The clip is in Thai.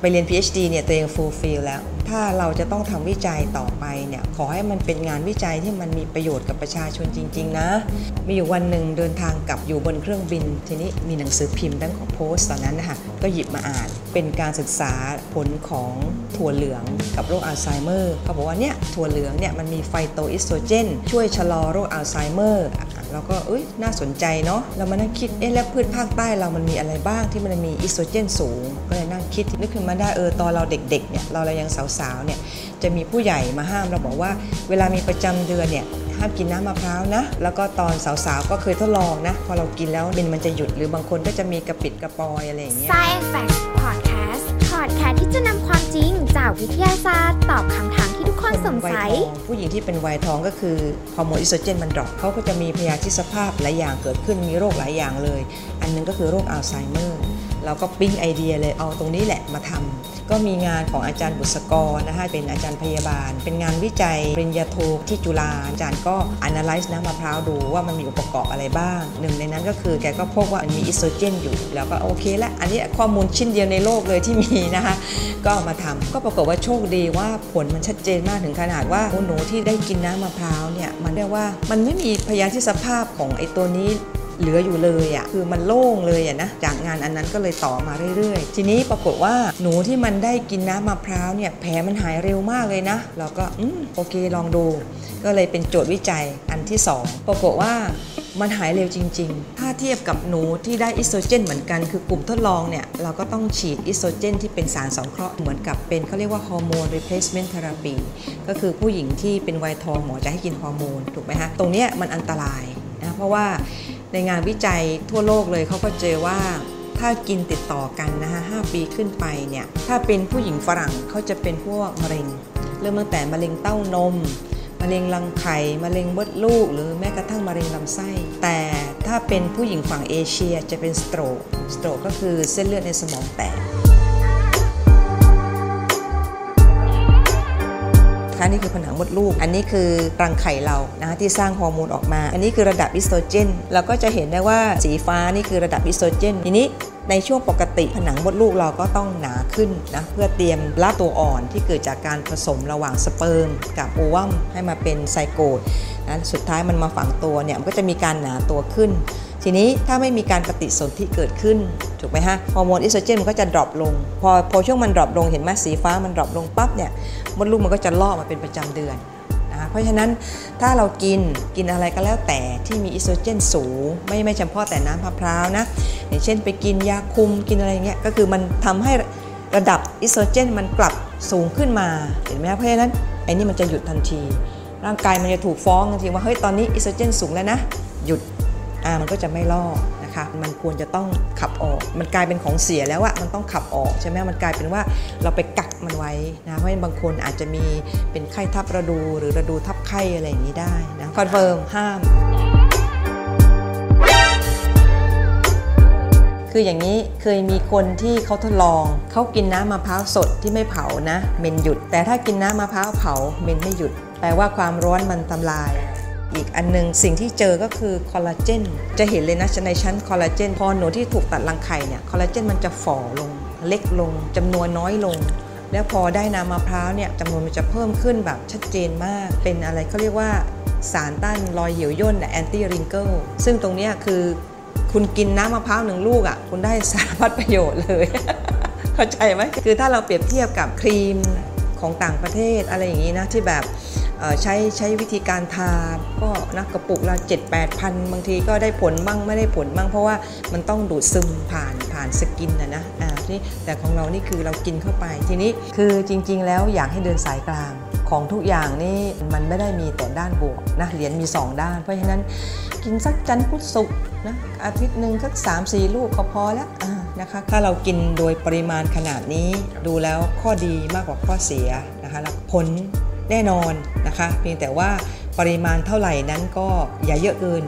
ไปเรียน PhD เนี่ยตัวเอง fulfill แล้ว ถ้าเราจะต้องทำวิจัยต่อไปเนี่ยขอให้มันเป็นงานวิจัยที่มันมีประโยชน์กับประชาชนจริง ๆ นะ มีอยู่วันหนึ่งเดินทางกลับอยู่บนเครื่องบิน ทีนี้มีหนังสือพิมพ์บางกอกโพสต์ตอนนั้นนะคะก็หยิบมาอ่าน เป็นการศึกษาผลของถั่วเหลืองกับโรคอัลไซเมอร์เขาบอกว่าเนี่ยถั่วเหลืองเนี่ยมันมีไฟโตอิสโตรเจน ช่วยชะลอโรคอัลไซเมอร์ เราก็เอ้ยน่าสนใจเนาะเรามานั่งคิดเอ๊ะแล้วพืชภาคใต้เรามันมีอะไรบ้างที่มันมีเอสโตรเจนสูง ก็เลยนั่งคิดนึกขึ้นมาได้เออตอนเราเด็กๆเนี่ยเราเรายังสาวๆเนี่ยจะมีผู้ใหญ่มาห้ามเราบอกว่า เวลามีประจำเดือนเนี่ยห้ามกินน้ำมะพร้าวนะ แล้วก็ตอนสาวๆก็เคยทดลองนะ พอเรากินแล้วเมนส์มันจะหยุดหรือบางคนก็จะมีกระปิดกระปอยอะไรอย่างเงี้ย Science Facts Podcast Podcast ที่จะนำความจริงจากวิทยาศาสตร์ตอบคำถาม สงสัยวัยทองผู้หญิงที่เป็นวัยทองก็คือฮอร์โมนเอสโตรเจนมัน drop เขาก็จะมีพยาธิสภาพหลายอย่างเกิดขึ้นมีโรคหลายอย่างเลย อันหนึงก็คือโรคอัลไซเมอร์ เราก็ปิ้งไอเดียเลยเอาตรงนี้แหละมาทำก็มีงานของอาจารย์บุษกรนะคะเป็นอาจารย์พยาบาล เป็นงานวิจัยปริญญาโทที่จุฬาอาจารย์ก็ analyze น้ำมะพร้าวดูว่ามันมีองค์ประกอบอะไรบ้าง หนึ่งในนั้นก็คือแกก็พบว่ามันมีอิโตรเจนอยู่ แล้วก็โอเคละอันนี้ข้อมูลชิ้นเดียวในโลกเลยที่มีนะคะก็มาทำก็ปรากฏว่าโชคดีว่าผลมันชัดเจนมากถึงขนาดว่าหนูที่ได้กินน้ำมะพร้าวเนี่ยมันเรียกว่ามันไม่มีพยาธิสภาพของไอ้ตัวนี้ เหลืออยู่เลยอะ่ะคือมันโล่งเลยอะ่ะนะจากงานอันนั้นก็เลยต่อมาเรื่อยๆ ทีนี้ปรากฏว่าหนูที่มันได้กินน้ำมะพร้าวเนี่ยแผลมันหายเร็วมากเลยนะ เราก็อืมโอเคลองดู ก็เลยเป็นโจทย์วิจัยอันที่ 2 ปรากฏว่ามันหายเร็วจริง ๆ ถ้าเทียบกับหนูที่ได้อิสโตรเจนเหมือนกันคือกลุ่มทดลองเนี่ย เราก็ต้องฉีดอิสโตรเจนที่เป็นสารสังเคราะห์เหมือนกับเป็นเขาเรียกว่าฮอร์โมน replacement therapy ก็คือผู้หญิงที่เป็นวัยทองหมอจะให้กินฮอร์โมนถูกไหมฮะ ตรงเนี้ยมันอันตรายนะเพราะว่า ในงานวิจัยทั่วโลกเลยเขาก็เจอว่าถ้ากินติดต่อกันนะคะ5ปีขึ้นไปเนี่ย ถ้าเป็นผู้หญิงฝรั่งเขาจะเป็นพวกมะเร็ง เริ่มตั้งแต่มะเร็งเต้านม มะเร็งรังไข่ มะเร็งมดลูก หรือแม้กระทั่งมะเร็งลำไส้ แต่ถ้าเป็นผู้หญิงฝั่งเอเชียจะเป็นสโตรก สโตรกก็คือเส้นเลือดในสมองแตก ค่ะนี่คือผนังมดลูก อันนี้คือรังไข่เรานะที่สร้างฮอร์โมนออกมา อันนี้คือระดับเอสโตรเจน เราก็จะเห็นได้ว่าสีฟ้านี่คือระดับเอสโตรเจน ทีนี้ในช่วงปกติผนังมดลูกเราก็ต้องหนาขึ้นนะเพื่อเตรียมรับตัวอ่อนที่เกิดจากการผสมระหว่างสเปิร์มกับ ovum ให้มาเป็นไซโกตนะสุดท้ายมันมาฝังตัวเนี่ยมันก็จะมีการหนาตัวขึ้น ทีนี้ถ้าไม่มีการปฏิสนธิเกิดขึ้น ถูกไหมฮะ ฮอร์โมนเอสโตรเจนมันก็จะ drop ลง พอพอช่วงมัน drop ลงเห็นไหมสีฟ้ามัน drop ลงปั๊บเนี่ยมดลูกมันก็จะลอกมาเป็นประจำเดือนนะคะเพราะฉะนั้นถ้าเรากินกินอะไรก็แล้วแต่ที่มีเอสโตรเจนสูง ไม่ไม่เฉพาะแต่น้ำมะพร้าวนะอย่างเช่นไปกินยาคุมกินอะไรเงี้ยก็คือมันทำให้ระดับเอสโตรเจนมันกลับสูงขึ้นมาเห็นไหมเพราะฉะนั้นไอ้นี่มันจะหยุดทันที ร่างกายมันจะถูกฟ้องทันทีว่าเฮ้ยตอนนี้เอสโตรเจนสูงแล้วนะ หยุด อ่ามันก็จะไม่ลอกนะคะมันควรจะต้องขับออก มันกลายเป็นของเสียแล้วอะมันต้องขับออกใช่ไหมมันกลายเป็นว่าเราไปกักมันไว้นะเพราะฉะนั้นบางคนอาจจะมีเป็นไข้ทับระดูหรือระดูทับไข้อะไรอย่างนี้ได้นะ confirm ห้ามคืออย่างนี้เคยมีคนที่เขาทดลองเขากินน้ำมะพร้าวสดที่ไม่เผานะ เมนส์หยุด แต่ถ้ากินน้ำมะพร้าวเผาเมนส์ไม่หยุด แปลว่าความร้อนมันทำลาย อีกอันหนึ่งสิ่งที่เจอก็คือคอลลาเจนจะเห็นเลยนะในชั้นคอลลาเจนพอหนูที่ถูกตัดรังไข่เนี่ยคอลลาเจนมันจะฝ่อลง เล็กลงจำนวนน้อยลง แล้วพอได้น้ำมะพร้าวเนี่ยจำนวนมันจะเพิ่มขึ้นแบบชัดเจนมาก เป็นอะไรเขาเรียกว่าสารต้านรอยเหี่ยวย่น anti-wrinkle ซึ่งตรงนี้คือคุณกินน้ำมะพร้าวหนึ่งลูกอะคุณได้สารพัดประโยชน์เลย เข้าใจไหมคือถ้าเราเปรียบเทียบกับครีม ของต่างประเทศอะไรอย่างนี้นะที่แบบใช้ใช้วิธีการทาก็นะกระปุกละ7 8พันบางทีก็ได้ผลบ้างไม่ได้ผลบ้างเพราะว่ามันต้องดูดซึมผ่านผ่านสกินนะนะอ่าที่แต่ของเรานี่คือเรากินเข้าไปทีนี้คือจริง ๆ แล้วอยากให้เดินสายกลางของทุกอย่างนี่มันไม่ได้มีแต่ด้านบวกนะเหรียญมี 2 ด้าน เพราะฉะนั้นกินสักจันทร์พุธศุกร์นะอาทิตย์หนึ่งสัก3ามสี่ลูกก็พอแล้วอ่า นะคะ ถ้าเรากินโดยปริมาณขนาดนี้ดูแล้วข้อดีมากกว่าข้อเสียนะคะแล้วผลแน่นอนนะคะ เพียงแต่ว่าปริมาณเท่าไหร่นั้นก็อย่าเยอะเกิน